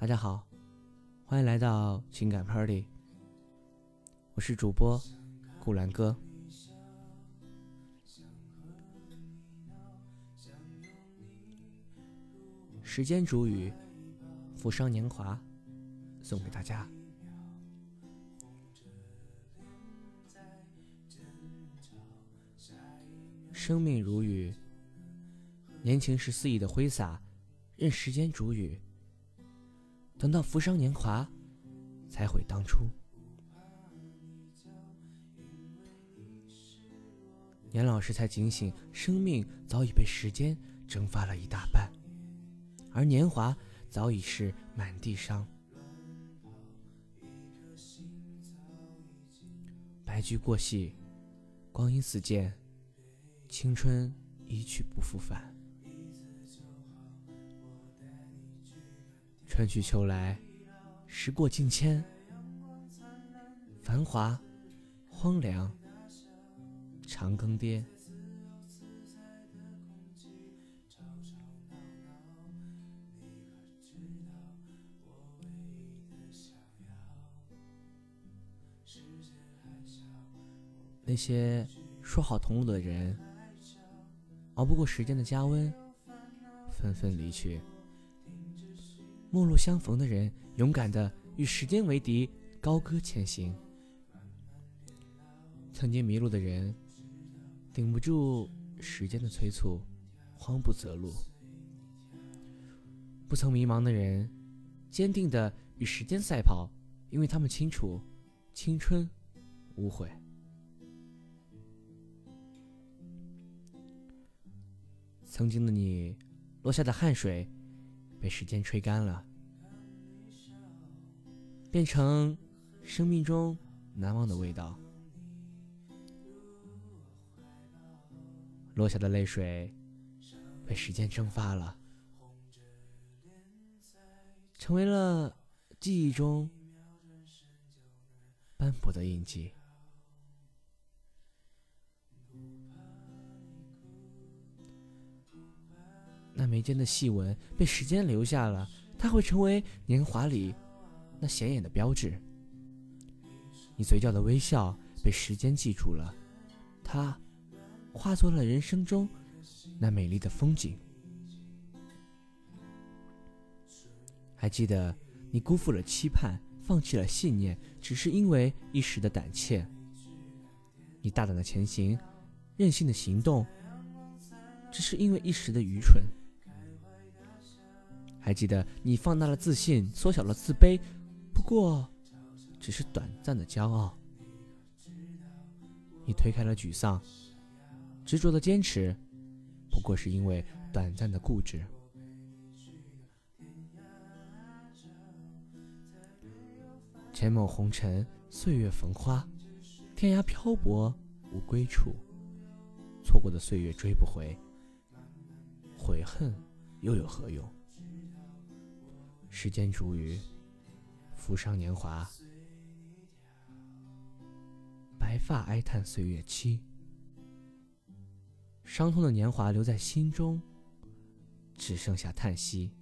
大家好，欢迎来到情感 Party，我是主播顾兰哥。时间煮雨，浮生年华，送给大家。生命如雨，年轻时肆意的挥洒，任时间煮雨。等到浮生年华，才悔当初。年老时才警醒，生命早已被时间蒸发了一大半。而年华早已是满地伤，白驹过隙，光阴似箭，青春一去不复返。春去秋来，时过境迁，繁华，荒凉，长更迭。那些说好同路的人，熬不过时间的加温，纷纷离去。陌路相逢的人，勇敢的与时间为敌，高歌前行。曾经迷路的人，顶不住时间的催促，慌不择路。不曾迷茫的人，坚定的与时间赛跑，因为他们清楚，青春无悔。曾经的你，落下的汗水，被时间吹干了，变成生命中难忘的味道。落下的泪水，被时间蒸发了，成为了记忆中斑驳的印记。眉间的细纹被时间留下了，它会成为年华里那显眼的标志。你嘴角的微笑被时间记住了，它化作了人生中那美丽的风景。还记得你辜负了期盼，放弃了信念，只是因为一时的胆怯。你大胆的前行，任性的行动，只是因为一时的愚蠢。还记得你放大了自信，缩小了自卑，不过只是短暂的骄傲。你推开了沮丧，执着的坚持，不过是因为短暂的固执。浅某红尘，岁月逢花，天涯漂泊无归处，错过的岁月追不回，悔恨又有何用？时间煮雨，浮生年华，白发哀叹岁月期，伤痛的年华留在心中，只剩下叹息。